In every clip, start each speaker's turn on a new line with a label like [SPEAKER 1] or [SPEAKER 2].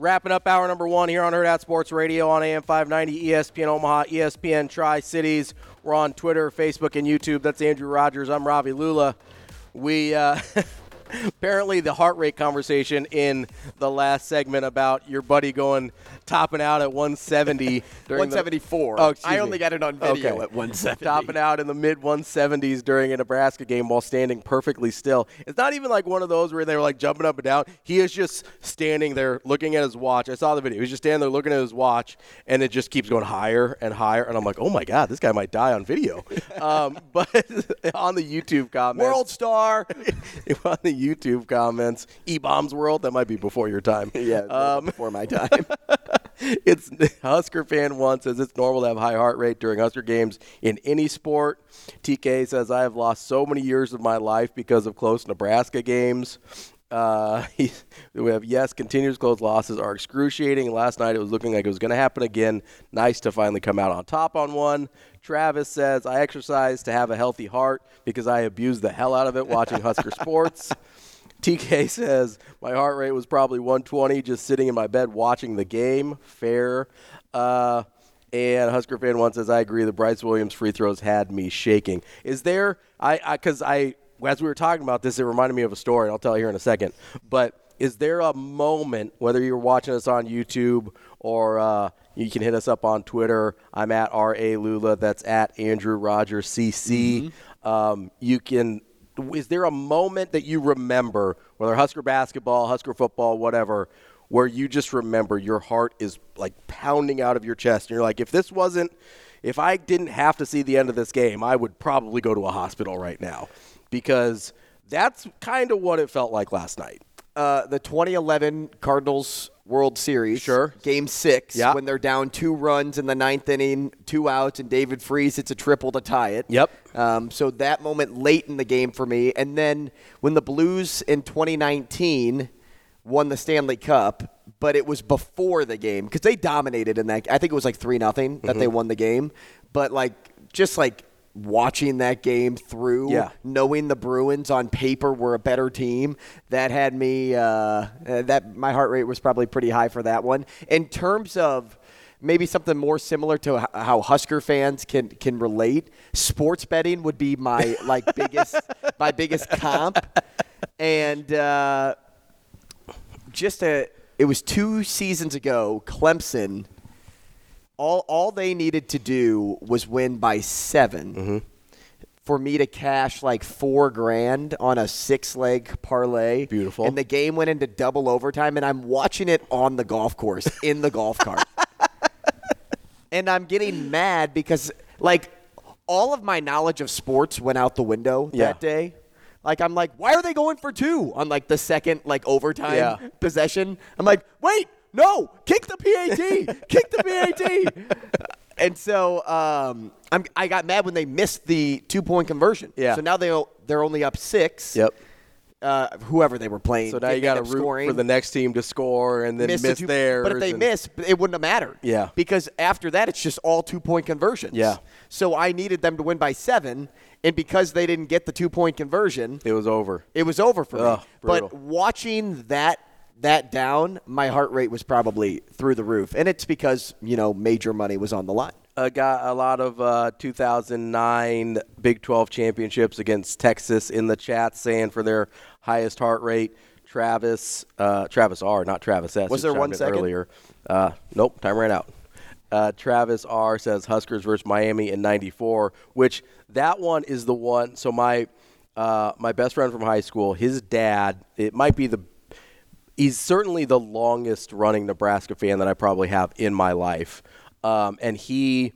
[SPEAKER 1] Wrapping up hour number one here on Hurrdat Sports Radio on AM 590, ESPN Omaha, ESPN Tri Cities. We're on Twitter, Facebook, and YouTube. That's Andrew Rogers. I'm Ravi Lulla. We uh, apparently the heart rate conversation in the last segment about your buddy going topping out at 170
[SPEAKER 2] 174.
[SPEAKER 1] The, oh,
[SPEAKER 2] I only got it on video
[SPEAKER 1] okay.
[SPEAKER 2] at 170.
[SPEAKER 1] Topping out in the mid 170s during a Nebraska game while standing perfectly still. It's not even like one of those where they were like jumping up and down. He is just standing there looking at his watch. I saw the video. He's just standing there looking at his watch, and it just keeps going higher and higher. And I'm like, oh my god, this guy might die on video. um, but on the YouTube comments,
[SPEAKER 2] World star.
[SPEAKER 1] on the YouTube comments, E Bombs World. That might be before your time.
[SPEAKER 2] yeah,
[SPEAKER 1] um,
[SPEAKER 2] before my time.
[SPEAKER 1] it's Husker fan one says it's normal to have high heart rate during Husker games in any sport. TK says I have lost so many years of my life because of close Nebraska games. Uh, he, we have yes, continuous close losses are excruciating. Last night it was looking like it was going to happen again. Nice to finally come out on top on one. Travis says I exercise to have a healthy heart because I abuse the hell out of it watching Husker sports. TK says my heart rate was probably 120 just sitting in my bed watching the game. Fair. Uh, and Husker fan one says I agree. The Brice Williams free throws had me shaking. Is there? I because I, I as we were talking about this, it reminded me of a story. I'll tell you here in a second. But is there a moment, whether you're watching us on YouTube or uh, you can hit us up on Twitter? I'm at R A Lulla. That's at Andrew Rogers CC. Mm-hmm. Um, you can is there a moment that you remember, whether Husker basketball, Husker football, whatever, where you just remember your heart is like pounding out of your chest, and you're like, if this wasn't, if I didn't have to see the end of this game, I would probably go to a hospital right now, because that's kind of what it felt like last night.
[SPEAKER 2] Uh, the 2011 Cardinals World Series.
[SPEAKER 1] Sure.
[SPEAKER 2] Game six,
[SPEAKER 1] yeah.
[SPEAKER 2] when they're down two runs in the ninth inning, two outs, and David Freese hits a triple to tie it.
[SPEAKER 1] Yep.
[SPEAKER 2] Um, so that moment late in the game for me. And then when the Blues in 2019 won the Stanley Cup, but it was before the game because they dominated in that. I think it was like 3 nothing that mm-hmm. they won the game. But like, just like watching that game through,
[SPEAKER 1] yeah.
[SPEAKER 2] knowing the Bruins on paper were a better team, that had me. Uh, uh, that my heart rate was probably pretty high for that one. In terms of maybe something more similar to how Husker fans can can relate, sports betting would be my like biggest my biggest comp, and uh, just a. It was two seasons ago. Clemson all all they needed to do was win by 7
[SPEAKER 1] mm-hmm.
[SPEAKER 2] for me to cash like four grand on a six leg parlay.
[SPEAKER 1] Beautiful.
[SPEAKER 2] And the game went into double overtime, and I'm watching it on the golf course in the golf cart. and I'm getting mad because like all of my knowledge of sports went out the window
[SPEAKER 1] yeah.
[SPEAKER 2] that day. Like I'm like, why are they going for two on like the second like overtime
[SPEAKER 1] yeah.
[SPEAKER 2] possession? I'm like, wait, no, kick the PAT, kick the PAT. And so um, I'm, I got mad when they missed the two point conversion.
[SPEAKER 1] Yeah.
[SPEAKER 2] So now they they're only up six.
[SPEAKER 1] Yep.
[SPEAKER 2] Uh, whoever they were playing.
[SPEAKER 1] So now you got to root
[SPEAKER 2] scoring.
[SPEAKER 1] for the next team to score and then miss, miss
[SPEAKER 2] two,
[SPEAKER 1] theirs.
[SPEAKER 2] But if they
[SPEAKER 1] and,
[SPEAKER 2] miss, it wouldn't have mattered.
[SPEAKER 1] Yeah.
[SPEAKER 2] Because after that, it's just all two point conversions.
[SPEAKER 1] Yeah.
[SPEAKER 2] So I needed them to win by seven, and because they didn't get the two point conversion,
[SPEAKER 1] it was over.
[SPEAKER 2] It was over for
[SPEAKER 1] Ugh,
[SPEAKER 2] me.
[SPEAKER 1] Brutal.
[SPEAKER 2] But watching that that down, my heart rate was probably through the roof. And it's because, you know, major money was on the line.
[SPEAKER 1] uh, got a lot of uh, 2009 Big 12 championships against Texas in the chat, saying for their highest heart rate. Travis, uh, Travis R, not Travis S.
[SPEAKER 2] Was there one second?
[SPEAKER 1] earlier? Uh, nope, time ran out. Uh, Travis R says Huskers versus Miami in '94, which that one is the one. So my uh, my best friend from high school, his dad, it might be the he's certainly the longest running Nebraska fan that I probably have in my life. Um, and he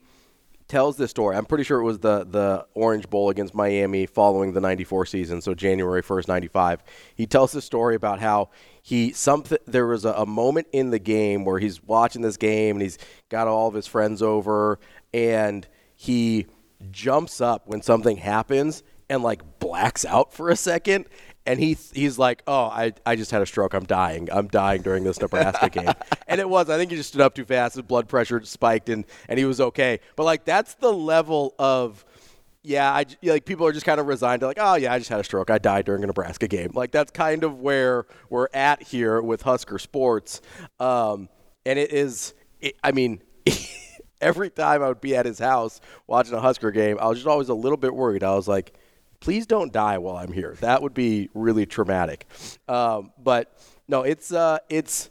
[SPEAKER 1] tells this story. I'm pretty sure it was the the Orange Bowl against Miami following the 94 season, so January 1st, 95. He tells this story about how he something there was a, a moment in the game where he's watching this game and he's got all of his friends over and he jumps up when something happens and like blacks out for a second and he he's like, "Oh, I, I just had a stroke. I'm dying. I'm dying during this Nebraska game." And it was. I think he just stood up too fast. His blood pressure spiked, and and he was okay. But like that's the level of. Yeah, I, like people are just kind of resigned to like, oh yeah, I just had a stroke. I died during a Nebraska game. Like that's kind of where we're at here with Husker sports, um, and it is. It, I mean, every time I would be at his house watching a Husker game, I was just always a little bit worried. I was like, please don't die while I'm here. That would be really traumatic. Um, but no, it's uh, it's.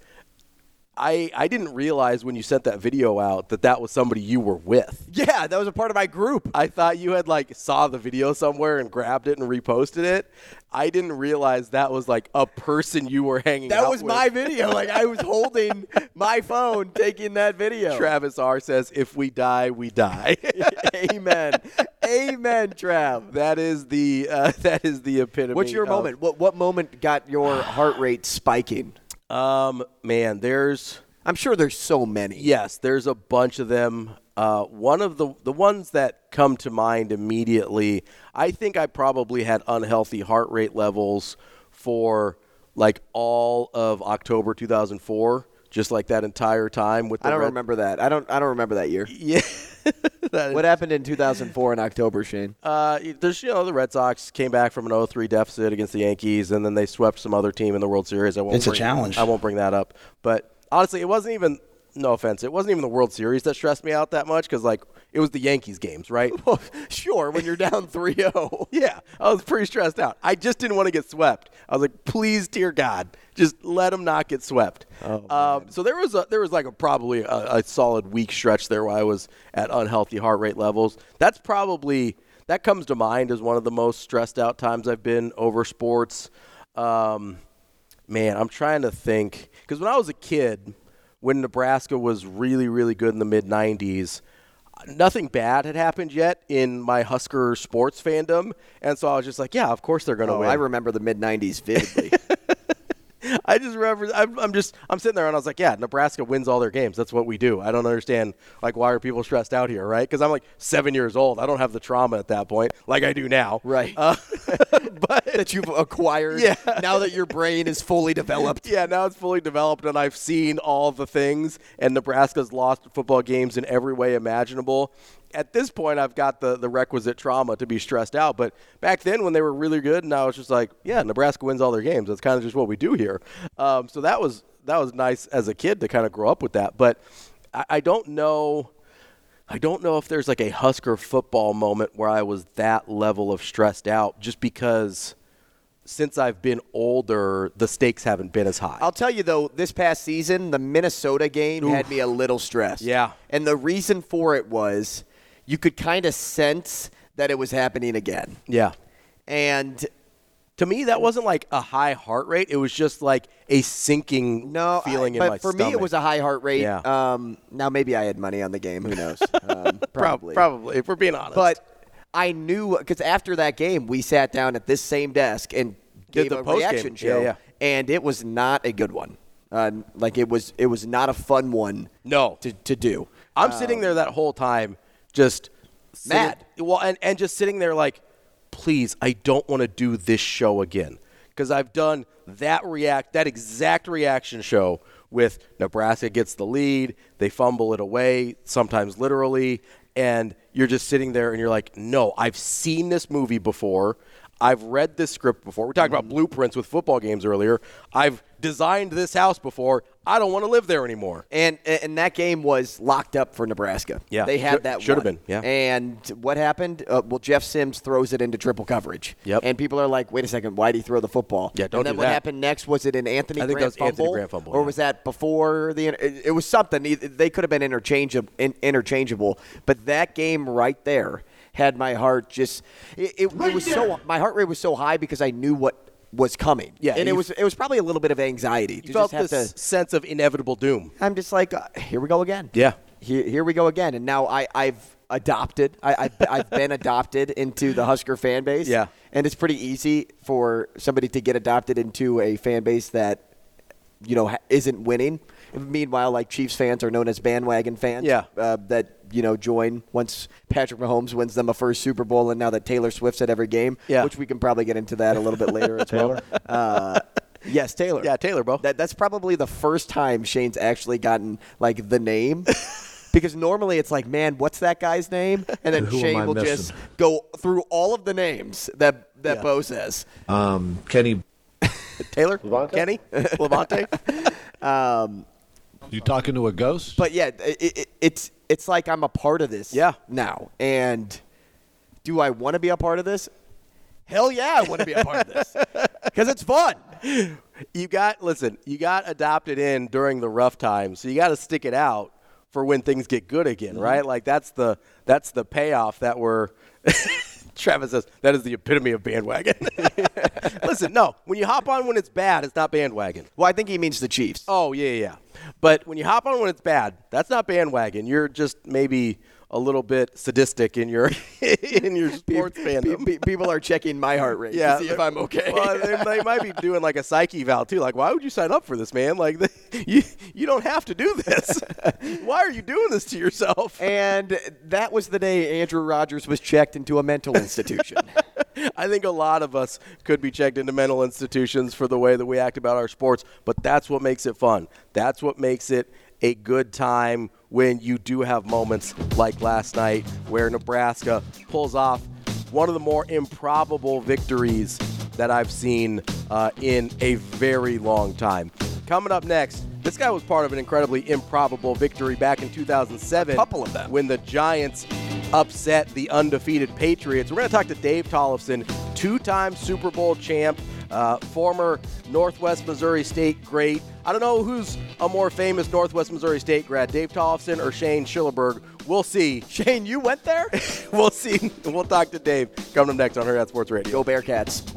[SPEAKER 1] I I didn't realize when you sent that video out that that was somebody you were with.
[SPEAKER 2] Yeah, that was a part of my group.
[SPEAKER 1] I thought you had like saw the video somewhere and grabbed it and reposted it. I didn't realize that was like a person you were hanging
[SPEAKER 2] That was
[SPEAKER 1] with.
[SPEAKER 2] my video. Like I was holding my phone taking that video.
[SPEAKER 1] Travis R says, "If we die, we die."
[SPEAKER 2] Amen. Amen, Trav.
[SPEAKER 1] that is the uh, that is the epitome.
[SPEAKER 2] What's your
[SPEAKER 1] of-
[SPEAKER 2] moment? What what moment got your heart rate spiking?
[SPEAKER 1] Um, man, there's
[SPEAKER 2] I'm sure there's so many.
[SPEAKER 1] yes, there's a bunch of them. Uh, one of the the ones that come to mind immediately, I think I probably had unhealthy heart rate levels for like all of October 2004, just like that entire time with the
[SPEAKER 2] I don't
[SPEAKER 1] Red-
[SPEAKER 2] remember that. I don't I don't remember that year.
[SPEAKER 1] Yeah. That
[SPEAKER 2] What happened in 2004 in October, Shane?
[SPEAKER 1] Uh, there's you know the Red Sox came back from an 0-3 deficit against the Yankees, and then they swept some other team in the World Series. I won't
[SPEAKER 3] It's a challenge.
[SPEAKER 1] I won't bring that up, but honestly, it wasn't even. No offense, it wasn't even the World Series that stressed me out that much because like it was the Yankees games, right?
[SPEAKER 2] Well, sure, when you're down oh. 3-0.
[SPEAKER 1] yeah, I was pretty stressed out. I just didn't want to get swept. I was like, please, dear God, just let them not get swept. um, so there was a there was like a probably a, a solid week stretch there where I was at unhealthy heart rate levels. That's probably that comes to mind as one of the most stressed out times I've been over sports. Um, man, I'm trying to think because when I was a kid, when Nebraska was really really good in the mid '90s nothing bad had happened yet in my Husker sports fandom, and so I was just like, yeah, of course they're going to
[SPEAKER 2] Oh,
[SPEAKER 1] win.
[SPEAKER 2] I remember the mid 90s vividly.
[SPEAKER 1] I just remember I'm, I'm just I'm sitting there and I was like, yeah, Nebraska wins all their games. That's what we do. I don't understand like why are people stressed out here, right? Because I'm like seven years old. I don't have the trauma at that point like I do now,
[SPEAKER 2] Right.
[SPEAKER 1] Uh, but
[SPEAKER 2] that you've acquired
[SPEAKER 1] Yeah.
[SPEAKER 2] now that your brain is fully developed.
[SPEAKER 1] yeah, now it's fully developed, and I've seen all the things. And Nebraska's lost football games in every way imaginable. At this point, I've got the, the requisite trauma to be stressed out. But back then, when they were really good, and I was just like, yeah, Nebraska wins all their games. That's kind of just what we do here. Um, so that was that was nice as a kid to kind of grow up with that. But I, I don't know. I don't know if there's like a Husker football moment where I was that level of stressed out, just because since I've been older, the stakes haven't been as high.
[SPEAKER 2] I'll tell you though, this past season, the Minnesota game had me a little stressed.
[SPEAKER 1] Yeah.
[SPEAKER 2] And the reason for it was you could kind of sense that it was happening again.
[SPEAKER 1] yeah.
[SPEAKER 2] And
[SPEAKER 1] To me, that wasn't like a high heart rate. It was just like a sinking
[SPEAKER 2] no,
[SPEAKER 1] feeling
[SPEAKER 2] I-
[SPEAKER 1] in
[SPEAKER 2] but
[SPEAKER 1] my
[SPEAKER 2] for
[SPEAKER 1] stomach.
[SPEAKER 2] me it was a high heart rate.
[SPEAKER 1] Yeah.
[SPEAKER 2] Um, now maybe I had money on the game. Who knows? Um, probably.
[SPEAKER 1] probably, if we're being honest.
[SPEAKER 2] But I knew because after that game, we sat down at this same desk and
[SPEAKER 1] Did
[SPEAKER 2] gave
[SPEAKER 1] the
[SPEAKER 2] a reaction
[SPEAKER 1] Yeah,
[SPEAKER 2] show,
[SPEAKER 1] yeah.
[SPEAKER 2] and it was not a good one. Uh, like it was, it was not a fun one.
[SPEAKER 1] No.
[SPEAKER 2] to, to do.
[SPEAKER 1] I'm sitting there that whole time, just sitting-
[SPEAKER 2] Mad.
[SPEAKER 1] well, and, and just sitting there like, please, I don't want to do this show again because I've done that react, that exact reaction show with Nebraska gets the lead, they fumble it away, sometimes literally, and you're just sitting there and you're like, no, I've seen this movie before. I've read this script before. We talked about blueprints with football games earlier. I've designed this house before. I don't want to live there anymore.
[SPEAKER 2] And and that game was locked up for Nebraska.
[SPEAKER 1] Yeah.
[SPEAKER 2] they had that.
[SPEAKER 1] should have been, yeah.
[SPEAKER 2] And what happened? Uh, well, Jeff Sims throws it into triple coverage.
[SPEAKER 1] Yep.
[SPEAKER 2] And people are like, "Wait a second, why did he throw the football?"
[SPEAKER 1] Yeah, don't
[SPEAKER 2] And then
[SPEAKER 1] do
[SPEAKER 2] what
[SPEAKER 1] that.
[SPEAKER 2] happened next? Was it an Anthony
[SPEAKER 1] I think
[SPEAKER 2] Grant
[SPEAKER 1] that was Anthony Grant fumble,
[SPEAKER 2] or
[SPEAKER 1] yeah.
[SPEAKER 2] was that before the? It, it was something. They could have been interchangeable. In, interchangeable, but that game right there had my heart just. It, it, it was so. My heart rate was so high because I knew what was coming.
[SPEAKER 1] Yeah,
[SPEAKER 2] and it was it was probably a little bit of anxiety.
[SPEAKER 1] You felt this
[SPEAKER 2] to,
[SPEAKER 1] sense of inevitable doom.
[SPEAKER 2] I'm just like, uh, here we go again.
[SPEAKER 1] Yeah.
[SPEAKER 2] Here, here we go again. And now I, I've adopted. I, I've, I've been adopted into the Husker fan base.
[SPEAKER 1] Yeah.
[SPEAKER 2] And it's pretty easy for somebody to get adopted into a fan base that, you know, isn't winning. Meanwhile, like Chiefs fans are known as bandwagon fans.
[SPEAKER 1] Yeah.
[SPEAKER 2] Uh, that you know join once Patrick Mahomes wins them a first Super Bowl, and now that Taylor Swift's at every game.
[SPEAKER 1] Yeah.
[SPEAKER 2] Which we can probably get into that a little bit later as well. Uh, yes, Taylor.
[SPEAKER 1] Yeah, Taylor, bro.
[SPEAKER 2] That, that's probably the first time Shane's actually gotten like the name. Because normally it's like, man, what's that guy's name? And then
[SPEAKER 3] Who
[SPEAKER 2] Shane will
[SPEAKER 3] missing?
[SPEAKER 2] just go through all of the names that that
[SPEAKER 1] Yeah.
[SPEAKER 2] Bo says.
[SPEAKER 3] Um, Kenny,
[SPEAKER 1] Taylor?
[SPEAKER 3] Levante?
[SPEAKER 1] Kenny? Levante?
[SPEAKER 3] You talking to a ghost?
[SPEAKER 2] But yeah, it, it, it's it's like I'm a part of this
[SPEAKER 1] Yeah.
[SPEAKER 2] now. And do I want to be a part of this? Hell yeah, I want to be a part of this because it's fun.
[SPEAKER 1] you got listen, you got adopted in during the rough times, so you got to stick it out for when things get good again, mm-hmm. right? Like that's the that's the payoff that we're. Travis says that is the epitome of bandwagon. listen, no, when you hop on when it's bad, it's not bandwagon.
[SPEAKER 2] Well, I think he means the Chiefs.
[SPEAKER 1] Oh yeah, yeah. yeah. But when you hop on when it's bad, that's not bandwagon. You're just maybe a little bit sadistic in your in your sports
[SPEAKER 2] Pe-
[SPEAKER 1] fandom.
[SPEAKER 2] pe- people are checking my heart rate
[SPEAKER 1] yeah,
[SPEAKER 2] to see if I'm okay.
[SPEAKER 1] Well, they, they might be doing like a psyche eval too. Like, why would you sign up for this, man? Like, you you don't have to do this. why are you doing this to yourself?
[SPEAKER 2] and that was the day Andrew Rogers was checked into a mental institution.
[SPEAKER 1] I think a lot of us could be checked into mental institutions for the way that we act about our sports, but that's what makes it fun. That's what makes it a good time when you do have moments like last night where Nebraska pulls off one of the more improbable victories that I've seen uh, in a very long time. Coming up next, this guy was part of an incredibly improbable victory back in 2007.
[SPEAKER 2] A couple of them.
[SPEAKER 1] When the Giants upset the undefeated Patriots. We're going to talk to Dave Tollefson, two time Super Bowl champ, uh, former Northwest Missouri State great. I don't know who's a more famous Northwest Missouri State grad, Dave Tollefson or Shane Schillerberg. We'll see.
[SPEAKER 2] Shane, you went there?
[SPEAKER 1] we'll see. We'll talk to Dave coming up next on Hurrdat Sports Radio.
[SPEAKER 2] Go Bearcats.